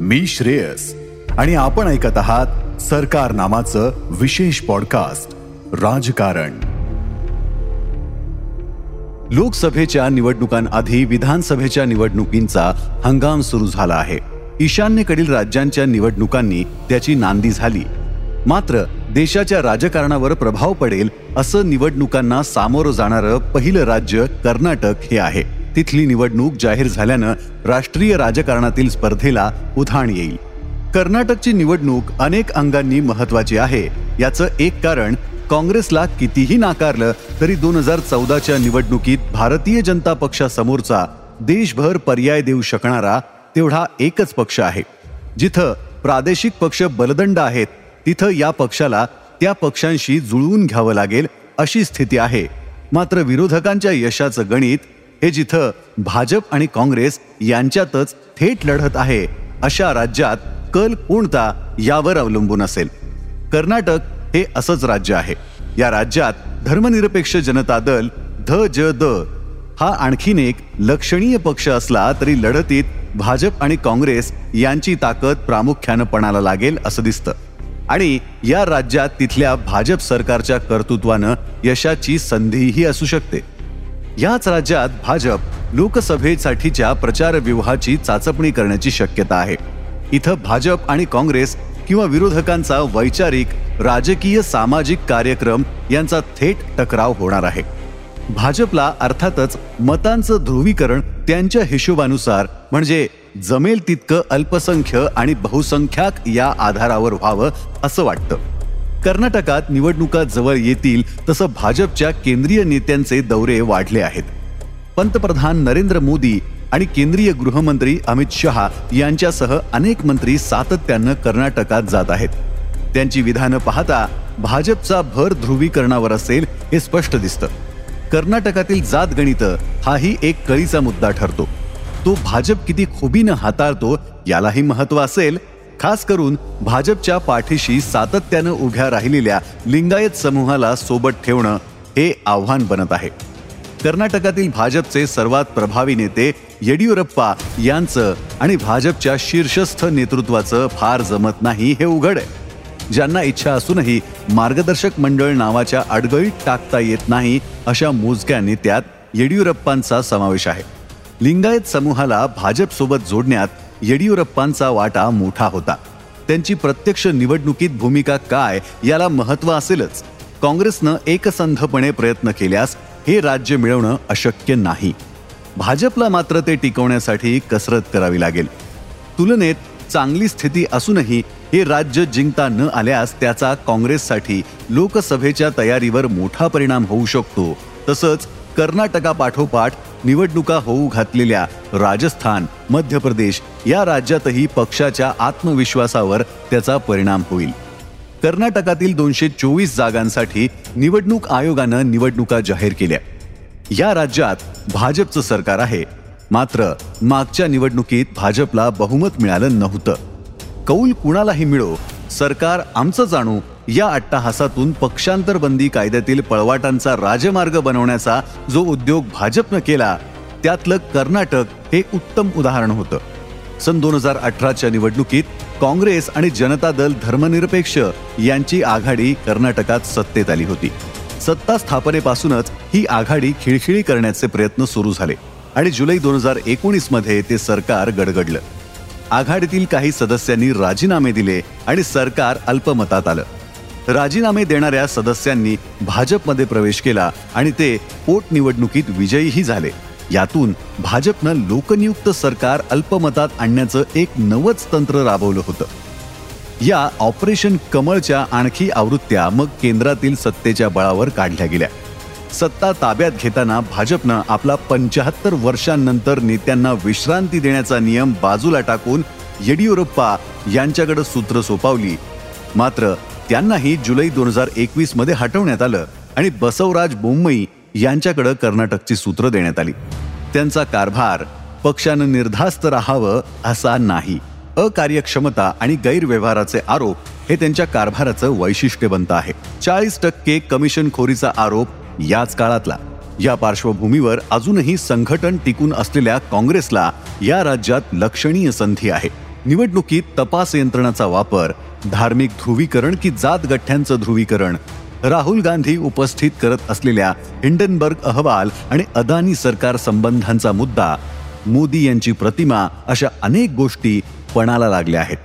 मी श्रेयस. आणि आपण ऐकत आहात सरकार नामाचं विशेष पॉडकास्ट राजकारण. लोकसभेच्या निवडणुकांआधी विधानसभेच्या निवडणुकींचा हंगाम सुरू झाला आहे. ईशान्येकडील राज्यांच्या निवडणुकांनी त्याची नांदी झाली. मात्र देशाच्या राजकारणावर प्रभाव पडेल असं निवडणुकांना सामोरं जाणारं पहिलं राज्य कर्नाटक हे आहे. तिथली निवडणूक जाहीर झाल्यानं राष्ट्रीय राजकारणातील स्पर्धेला उधाण येईल. कर्नाटकची निवडणूक अनेक अंगांनी महत्वाची आहे याचं एक कारण काँग्रेसला कितीही नाकारलं तरी दोन हजार चौदाच्या निवडणुकीत भारतीय जनता पक्षासमोरचा देशभर पर्याय देऊ शकणारा तेवढा एकच पक्ष आहे. जिथं प्रादेशिक पक्ष बलदंड आहेत तिथं या पक्षाला त्या पक्षांशी जुळवून घ्यावं लागेल अशी स्थिती आहे. मात्र विरोधकांच्या यशाचं गणित हे जिथं भाजप आणि काँग्रेस यांच्यातच थेट लढत आहे अशा राज्यात कल कोणता यावर अवलंबून असेल? कर्नाटक हे असंच राज्य आहे. या राज्यात धर्मनिरपेक्ष जनता दल ध ज द हा आणखीन एक लक्षणीय पक्ष असला तरी लढतीत भाजप आणि काँग्रेस यांची ताकद प्रामुख्यानं पणाला लागेल असं दिसतं. आणि या राज्यात तिथल्या भाजप सरकारच्या कर्तृत्वानं यशाची संधीही असू शकते. याच राज्यात भाजप लोकसभेसाठीच्या प्रचार व्यूहाची चाचपणी करण्याची शक्यता आहे. इथं भाजप आणि काँग्रेस किंवा विरोधकांचा वैचारिक राजकीय सामाजिक कार्यक्रम यांचा थेट टकराव होणार आहे. भाजपला अर्थातच मतांचं ध्रुवीकरण त्यांच्या हिशोबानुसार म्हणजे जमेल तितकं अल्पसंख्य आणि बहुसंख्याक या आधारावर व्हावं असं वाटतं. कर्नाटकात निवडणुका जवळ येतील तसं भाजपच्या केंद्रीय नेत्यांचे दौरे वाढले आहेत. पंतप्रधान नरेंद्र मोदी आणि केंद्रीय गृहमंत्री अमित शहा यांच्यासह अनेक मंत्री सातत्यानं कर्नाटकात जात आहेत. त्यांची विधानं पाहता भाजपचा भर ध्रुवीकरणावर असेल हे स्पष्ट दिसतं. कर्नाटकातील जात गणित हाही एक कळीचा मुद्दा ठरतो. तो भाजप किती खुबीनं हाताळतो यालाही महत्त्व असेल खास करून भाजपच्या पाठीशी सातत्यानं उभ्या राहिलेल्या लिंगायत समूहाला सोबत ठेवणं हे आव्हान बनत आहे. कर्नाटकातील भाजपचे सर्वात प्रभावी नेते येडियुरप्पा यांचं आणि भाजपच्या शीर्षस्थ नेतृत्वाचं फार जमत नाही हे उघड आहे. ज्यांना इच्छा असूनही मार्गदर्शक मंडळ नावाच्या अडगळीत टाकता येत नाही अशा मोजक्या नेत्यात येडियुरप्पांचा समावेश आहे. लिंगायत समूहाला भाजपसोबत जोडण्यात येडियुरप्पांचा वाटा मोठा होता. त्यांची प्रत्यक्ष निवडणुकीत भूमिका काय याला महत्त्व असेलच. काँग्रेसनं एकसंधपणे प्रयत्न केल्यास हे राज्य मिळवणं अशक्य नाही. भाजपला मात्र ते टिकवण्यासाठी कसरत करावी लागेल. तुलनेत चांगली स्थिती असूनही हे राज्य जिंकता न आल्यास त्याचा काँग्रेससाठी लोकसभेच्या तयारीवर मोठा परिणाम होऊ शकतो. तसंच कर्नाटकापाठोपाठ निवडणुका होऊ घातलेल्या राजस्थान मध्य प्रदेश या राज्यातही पक्षाच्या आत्मविश्वासावर त्याचा परिणाम होईल. कर्नाटकातील दोनशे चोवीस जागांसाठी निवडणूक आयोगानं निवडणुका जाहीर केल्या. या राज्यात भाजपचं सरकार आहे. मात्र मागच्या निवडणुकीत भाजपला बहुमत मिळालं नव्हतं. कौल कुणालाही मिळो सरकार आमचं जाणू या अट्टाहासातून पक्षांतरबंदी कायद्यातील पळवाटांचा राजमार्ग बनवण्याचा जो उद्योग भाजपनं केला त्यातलं कर्नाटक हे उत्तम उदाहरण होतं. सन दोन हजार अठराच्या निवडणुकीत काँग्रेस आणि जनता दल धर्मनिरपेक्ष यांची आघाडी कर्नाटकात सत्तेत आली होती. सत्ता स्थापनेपासूनच ही आघाडी खिळखिळी करण्याचे प्रयत्न सुरू झाले आणि जुलै दोन हजार एकोणीसमध्ये ते सरकार गडगडलं. आघाडीतील काही सदस्यांनी राजीनामे दिले आणि सरकार अल्पमतात आलं. राजीनामे देणाऱ्या सदस्यांनी भाजपमध्ये प्रवेश केला आणि ते पोटनिवडणुकीत विजयीही झाले. यातून भाजपनं लोकनियुक्त सरकार अल्पमतात आणण्याचं एक नवंच तंत्र राबवलं होतं. या ऑपरेशन कमळच्या आणखी आवृत्त्या मग केंद्रातील सत्तेच्या बळावर काढल्या गेल्या. सत्ता ताब्यात घेताना भाजपनं आपला पंचाहत्तर वर्षांनंतर नेत्यांना विश्रांती देण्याचा नियम बाजूला टाकून येडियुरप्पा यांच्याकडे सूत्र सोपावली. मात्र त्यांनाही जुलै दोन हजार एकवीसमध्ये हटवण्यात आलं आणि बसवराज बोम्मई यांच्याकडे कर्नाटकची सूत्र देण्यात आली. त्यांचा कारभार पक्षानं निर्धास्त राहावं असा नाही. अकार्यक्षमता आणि गैरव्यवहाराचे आरोप हे त्यांच्या कारभाराचं वैशिष्ट्य बनत आहे. चाळीस टक्के कमिशनखोरीचा आरोप याच काळातला. या पार्श्वभूमीवर अजूनही संघटन टिकून असलेल्या काँग्रेसला या राज्यात लक्षणीय संधी आहे. निवडणुकीत तपास यंत्रणाचा वापर धार्मिक ध्रुवीकरण की जात गठ्ठ्यांचं ध्रुवीकरण. राहुल गांधी उपस्थित करत असलेल्या हिंडनबर्ग अहवाल आणि अदानी सरकार संबंधांचा मुद्दा मोदी यांची प्रतिमा अशा अनेक गोष्टी पणाला लागल्या आहेत.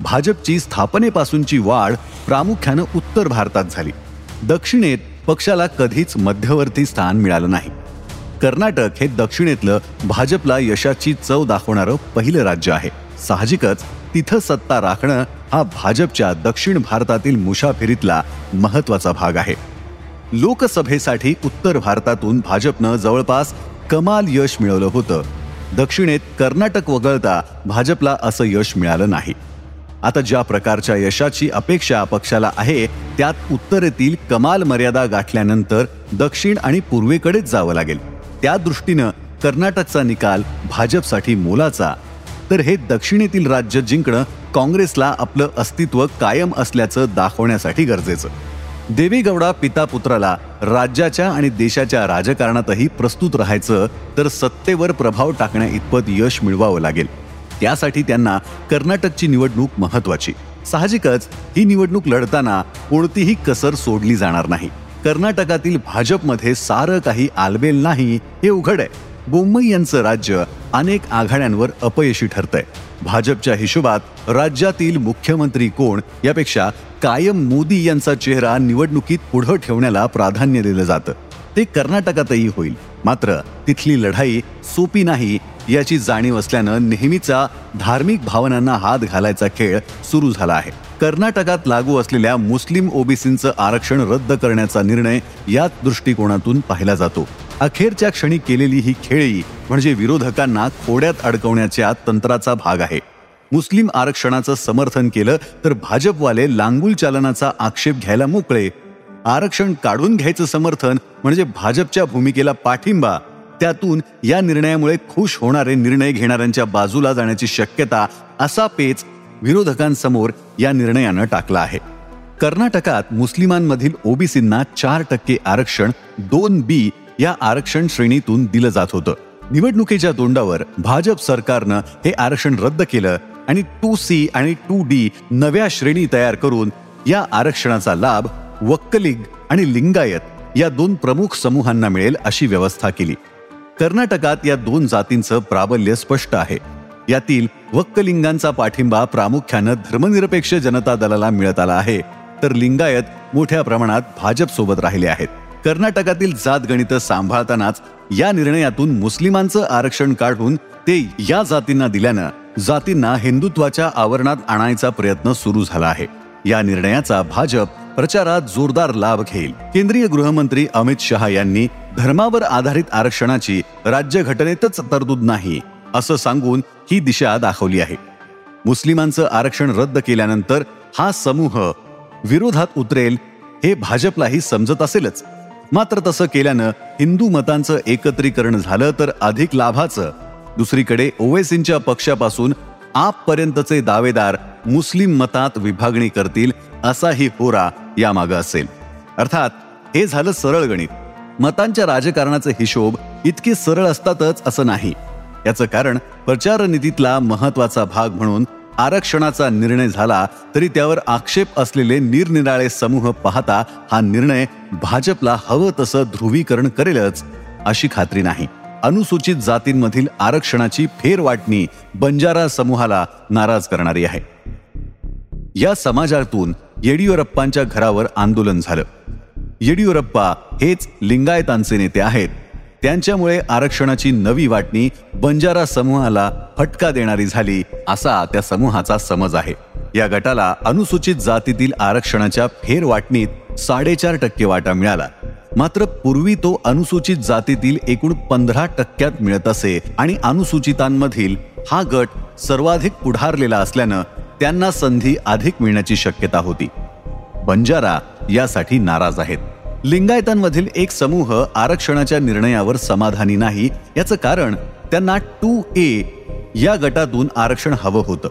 भाजपची स्थापनेपासूनची वाढ प्रामुख्यानं उत्तर भारतात झाली. दक्षिणेत पक्षाला कधीच मध्यवर्ती स्थान मिळालं नाही. कर्नाटक हे दक्षिणेतलं भाजपला यशाची चव दाखवणारं पहिलं राज्य आहे. साहजिकच तिथं सत्ता राखणं हा भाजपच्या दक्षिण भारतातील मुसाफिरीतला महत्त्वाचा भाग आहे. लोकसभेसाठी उत्तर भारतातून भाजपनं जवळपास कमाल यश मिळवलं होतं. दक्षिणेत कर्नाटक वगळता भाजपला असं यश मिळालं नाही. आता ज्या प्रकारच्या यशाची अपेक्षा पक्षाला आहे त्यात उत्तरेतील कमाल मर्यादा गाठल्यानंतर दक्षिण आणि पूर्वेकडेच जावं लागेल. त्या दृष्टीनं कर्नाटकचा निकाल भाजपसाठी मोलाचा. तर हे दक्षिणेतील राज्य जिंकणं काँग्रेसला आपलं अस्तित्व कायम असल्याचं दाखवण्यासाठी गरजेचं. देवेगौडा पिता पुत्राला राज्याच्या आणि देशाच्या राजकारणातही प्रस्तुत राहायचं तर सत्तेवर प्रभाव टाकण्या इतपत यश मिळवावं लागेल. त्यासाठी त्यांना कर्नाटकची निवडणूक महत्वाची साहजिकच ही निवडणूक लढताना कोणतीही कसर सोडली जाणार नाही. कर्नाटकातील भाजपमध्ये सारं काही आलबेल नाही हे उघड आहे. बोम्मई यांचं राज्य अनेक आघाड्यांवर अपयशी ठरतंय. भाजपच्या हिशोबात राज्यातील मुख्यमंत्री कोण यापेक्षा कायम मोदी यांचा चेहरा निवडणुकीत पुढं ठेवण्याला प्राधान्य दिलं जातं. ते कर्नाटकातही होईल. मात्र तिथली लढाई सोपी नाही याची जाणीव असल्यानं नेहमीचा धार्मिक भावनांना हात घालायचा खेळ सुरू झाला आहे. कर्नाटकात लागू असलेल्या मुस्लिम ओबीसींचं आरक्षण रद्द करण्याचा निर्णय याच दृष्टिकोनातून पाहिला जातो. अखेरच्या क्षणी केलेली ही खेळी म्हणजे विरोधकांना खोड्यात अडकवण्याच्या तंत्राचा भाग आहे. मुस्लिम आरक्षणाचं समर्थन केलं तर भाजपवाले लांगुल चालनाचा आक्षेप घ्यायला मोकळे. आरक्षण काढून घ्यायचं समर्थन म्हणजे भाजपच्या भूमिकेला पाठिंबा. त्यातून या निर्णयामुळे खुश होणारे निर्णय घेणाऱ्यांच्या बाजूला जाण्याची शक्यता असा पेच विरोधकांसमोर या निर्णयानं टाकला आहे. कर्नाटकात मुस्लिमांमधील ओबीसींना चार टक्के आरक्षण दोन बी या आरक्षण श्रेणीतून दिलं जात होतं. निवडणुकीच्या तोंडावर भाजप सरकारनं हे आरक्षण रद्द केलं आणि टू सी आणि टू डी नव्या श्रेणी तयार करून या आरक्षणाचा लाभ वक्कलिग आणि लिंगायत या दोन प्रमुख समूहांना मिळेल अशी व्यवस्था केली. कर्नाटकात या दोन जातींचं प्राबल्य स्पष्ट आहे. यातील वक्कलिंगांचा पाठिंबा प्रामुख्यानं धर्मनिरपेक्ष जनता दलाला मिळत आला आहे. तर लिंगायत मोठ्या प्रमाणात भाजपसोबत राहिले आहेत. कर्नाटकातील जात गणित सांभाळतानाच या निर्णयातून मुस्लिमांचं आरक्षण काढून ते या जातींना दिल्यानं जातींना हिंदुत्वाच्या आवरणात आणायचा प्रयत्न सुरू झाला आहे. या निर्णयाचा भाजप प्रचारात जोरदार लाभ घेईल. केंद्रीय गृहमंत्री अमित शहा यांनी धर्मावर आधारित आरक्षणाची राज्य घटनेतच तरतूद नाही असं सांगून ही दिशा दाखवली आहे. मुस्लिमांचं आरक्षण रद्द केल्यानंतर हा समूह विरोधात उतरेल हे भाजपलाही समजत असेलच. मात्र तसं केल्यानं हिंदू मतांचं एकत्रीकरण झालं तर अधिक लाभाचं. दुसरीकडे ओवेसींच्या पक्षापासून आपपर्यंतचे दावेदार मुस्लिम मतात विभागणी करतील असाही होरा यामागं असेल. अर्थात हे झालं सरळ गणित. मतांच्या राजकारणाचे हिशोब इतके सरळ असतातच असं नाही. याचं कारण प्रचारनीतीतला महत्त्वाचा भाग म्हणून आरक्षणाचा निर्णय झाला तरी त्यावर आक्षेप असलेले निरनिराळे समूह पाहता हा निर्णय भाजपला हवं तसं ध्रुवीकरण करेलच अशी खात्री नाही. अनुसूचित जातींमधील आरक्षणाची फेरवाटणी बंजारा समूहाला नाराज करणारी आहे. या समाजातून येडियुरप्पांच्या घरावर आंदोलन झालं. येडियुरप्पा हेच लिंगायतांचे नेते आहेत. त्यांच्यामुळे आरक्षणाची नवी वाटणी बंजारा समूहाला फटका देणारी झाली असा त्या समूहाचा समज आहे. या गटाला अनुसूचित जातीतील आरक्षणाच्या फेरवाटणीत साडेचार टक्के वाटा मिळाला. मात्र पूर्वी तो अनुसूचित जातीतील एकूण पंधरा टक्क्यात मिळत असे आणि अनुसूचितांमधील हा गट सर्वाधिक पुढारलेला असल्यानं त्यांना संधी अधिक मिळण्याची शक्यता होती. बंजारा यासाठी नाराज आहेत. लिंगायतांमधील एक समूह आरक्षणाच्या निर्णयावर समाधानी नाही याचं कारण त्यांना टू ए या गटातून आरक्षण हवं होतं.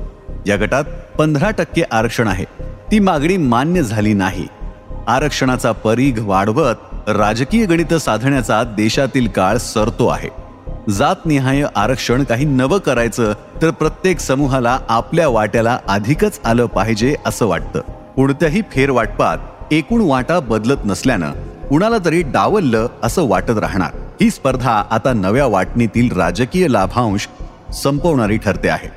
या गटात पंधरा टक्के आरक्षण आहे. ती मागणी मान्य झाली नाही. आरक्षणाचा परीघ वाढवत राजकीय गणित साधण्याचा देशातील काळ सरतो आहे. जातनिहाय आरक्षण काही नवं करायचं तर प्रत्येक समूहाला आपल्या वाट्याला अधिकच आलं पाहिजे असं वाटतं. कोणत्याही फेरवाटपात एकूण वाटा बदलत नसल्यानं कुणाला तरी डावललं असं वाटत राहणार. ही स्पर्धा आता नव्या वाटणीतील राजकीय लाभांश संपवणारी ठरते आहे.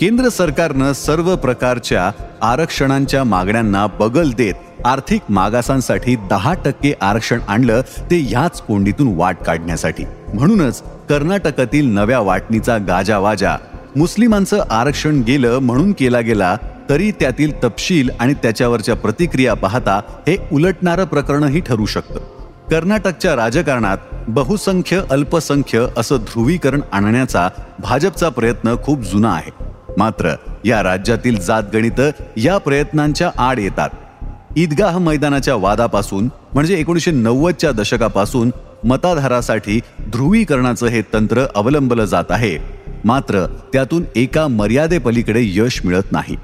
केंद्र सरकारनं सर्व प्रकारच्या आरक्षणांच्या मागण्यांना बगल देत आर्थिक मागासांसाठी दहा टक्के आरक्षण आणलं ते ह्याच कोंडीतून वाट काढण्यासाठी. म्हणूनच कर्नाटकातील नव्या वाटणीचा गाजावाजा मुस्लिमांचं आरक्षण गेलं म्हणून केला गेला तरी त्यातील तपशील आणि त्याच्यावरच्या प्रतिक्रिया पाहता हे उलटणारं प्रकरणही ठरू शकतं. कर्नाटकच्या राजकारणात बहुसंख्य अल्पसंख्य असं ध्रुवीकरण आणण्याचा भाजपचा प्रयत्न खूप जुना आहे. मात्र या राज्यातील जातगणित या प्रयत्नांच्या आड येतात. ईदगाह मैदानाच्या वादापासून म्हणजे एकोणीसशे नव्वदच्या दशकापासून मताधारासाठी ध्रुवीकरणाचं हे तंत्र अवलंबलं जात आहे. मात्र त्यातून एका मर्यादेपलीकडे यश मिळत नाही.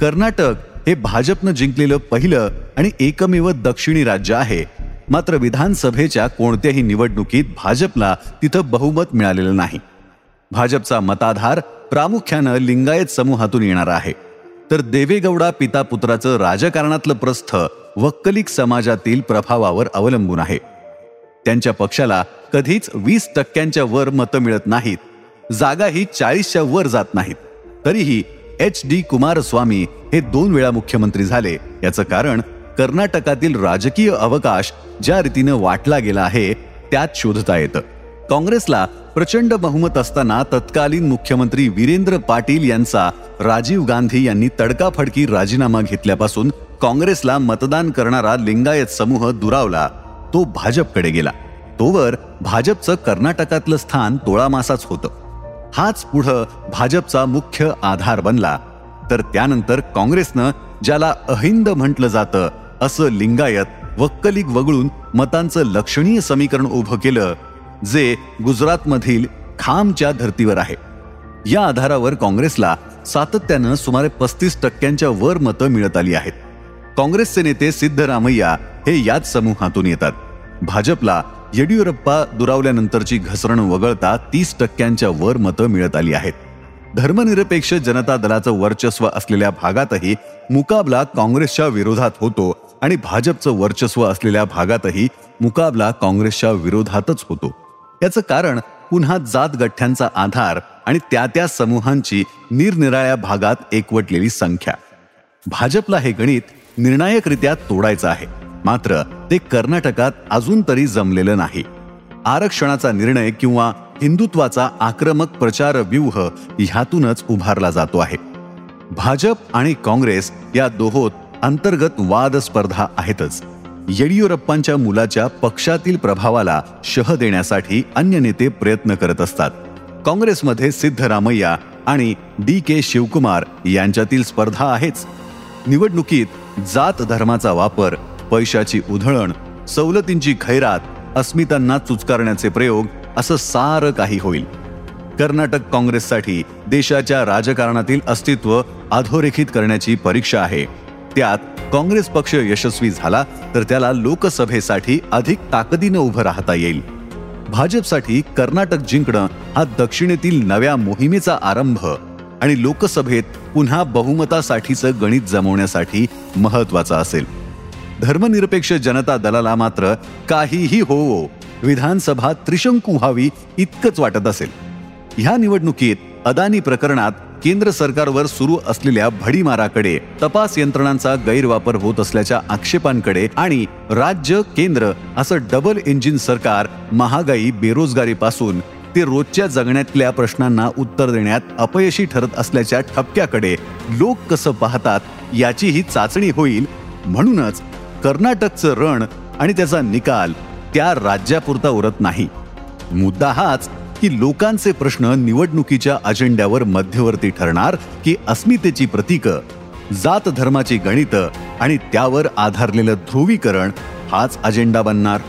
कर्नाटक हे भाजपनं जिंकलेलं पहिलं आणि एकमेव दक्षिणी राज्य आहे. मात्र विधानसभेच्या कोणत्याही निवडणुकीत भाजपला तिथं बहुमत मिळालेलं नाही. भाजपचा मताधार प्रामुख्यानं लिंगायत समूहातून येणार आहे. तर देवेगौडा पिता पुत्राचं राजकारणातलं प्रस्थ वक्कलिक समाजातील प्रभावावर अवलंबून आहे. त्यांच्या पक्षाला कधीच वीस टक्क्यांच्या वर मतं मिळत नाहीत. जागाही चाळीसच्या वर जात नाहीत. तरीही एच डी कुमारस्वामी हे दोन वेळा मुख्यमंत्री झाले. याचं कारण कर्नाटकातील राजकीय अवकाश ज्या रीतीनं वाटला गेला आहे त्यात शोधता येतं. काँग्रेसला प्रचंड बहुमत असताना तत्कालीन मुख्यमंत्री वीरेंद्र पाटील यांचा राजीव गांधी यांनी तडकाफडकी राजीनामा घेतल्यापासून काँग्रेसला मतदान करणारा लिंगायत समूह दुरावला. तो भाजपकडे गेला. तोवर भाजपचं कर्नाटकातलं स्थान तोळामासाच होतं. हाच पुढं भाजपचा मुख्य आधार बनला. तर त्यानंतर काँग्रेसनं ज्याला अहिंद म्हटलं जातं असं लिंगायत वक्कलिक वगळून मतांचं लक्षणीय समीकरण उभं केलं जे गुजरातमधील खामच्या धर्तीवर आहे. या आधारावर काँग्रेसला सातत्यानं सुमारे पस्तीस टक्क्यांच्या वर मतं मिळत आली आहेत. काँग्रेसचे नेते सिद्धरामय्या हे याच समूहातून येतात. भाजपला येडियुरप्पा दुरावल्यानंतरची घसरण वगळता तीस टक्क्यांच्या वर मतं मिळत आली आहेत. धर्मनिरपेक्ष जनता दलाचं वर्चस्व असलेल्या भागातही मुकाबला काँग्रेसच्या विरोधात होतो आणि भाजपचं वर्चस्व असलेल्या भागातही मुकाबला काँग्रेसच्या विरोधातच होतो. याचं कारण पुन्हा जात गठ्ठ्यांचा आधार आणि त्या त्या समूहांची निरनिराळ्या भागात एकवटलेली संख्या. भाजपला हे गणित निर्णायकरित्या तोडायचं आहे. मात्र ते कर्नाटकात अजून तरी जमलेलं नाही. आरक्षणाचा निर्णय किंवा हिंदुत्वाचा आक्रमक प्रचार व्यूह ह्यातूनच उभारला जातो आहे. भाजप आणि काँग्रेस या दोहोत अंतर्गत वाद स्पर्धा आहेतच. येडियुरप्पांच्या मुलाच्या पक्षातील प्रभावाला शह देण्यासाठी अन्य नेते प्रयत्न करत असतात. काँग्रेसमध्ये सिद्धरामय्या आणि डी के शिवकुमार यांच्यातील स्पर्धा आहेच. निवडणुकीत जात धर्माचा वापर पैशाची उधळण सवलतींची खैरात अस्मितांना चुचकारण्याचे प्रयोग असं सारं काही होईल. कर्नाटक काँग्रेससाठी देशाच्या राजकारणातील अस्तित्व अधोरेखित करण्याची परीक्षा आहे. त्यात काँग्रेस पक्ष यशस्वी झाला तर त्याला लोकसभेसाठी अधिक ताकदीनं उभं राहता येईल. भाजपसाठी कर्नाटक जिंकणं हा दक्षिणेतील नव्या मोहिमेचा आरंभ आणि लोकसभेत पुन्हा बहुमतासाठीचं गणित जमवण्यासाठी महत्त्वाचा असेल. धर्मनिरपेक्ष जनता दलाला मात्र काहीही होवो विधानसभा त्रिशंकू व्हावी इतकंच वाटत असेल. ह्या निवडणुकीत अदानी प्रकरणात केंद्र सरकारवर सुरू असलेल्या भडीमाराकडे तपास यंत्रणांचा गैरवापर होत असल्याच्या आक्षेपांकडे आणि राज्य केंद्र असं डबल इंजिन सरकार महागाई बेरोजगारीपासून ते रोजच्या जगण्यातल्या प्रश्नांना उत्तर देण्यात अपयशी ठरत असल्याच्या ठपक्याकडे लोक कसं पाहतात याचीही चाचणी होईल म्हणूनच कर्नाटकचं रण आणि त्याचा निकाल त्या राज्यापुरता उरत नाही. मुद्दा हाच की लोकांचे प्रश्न निवडणुकीच्या अजेंड्यावर मध्यवर्ती ठरणार की अस्मितेची प्रतीकं जात धर्माची गणितं आणि त्यावर आधारलेलं ध्रुवीकरण हाच अजेंडा बनणार.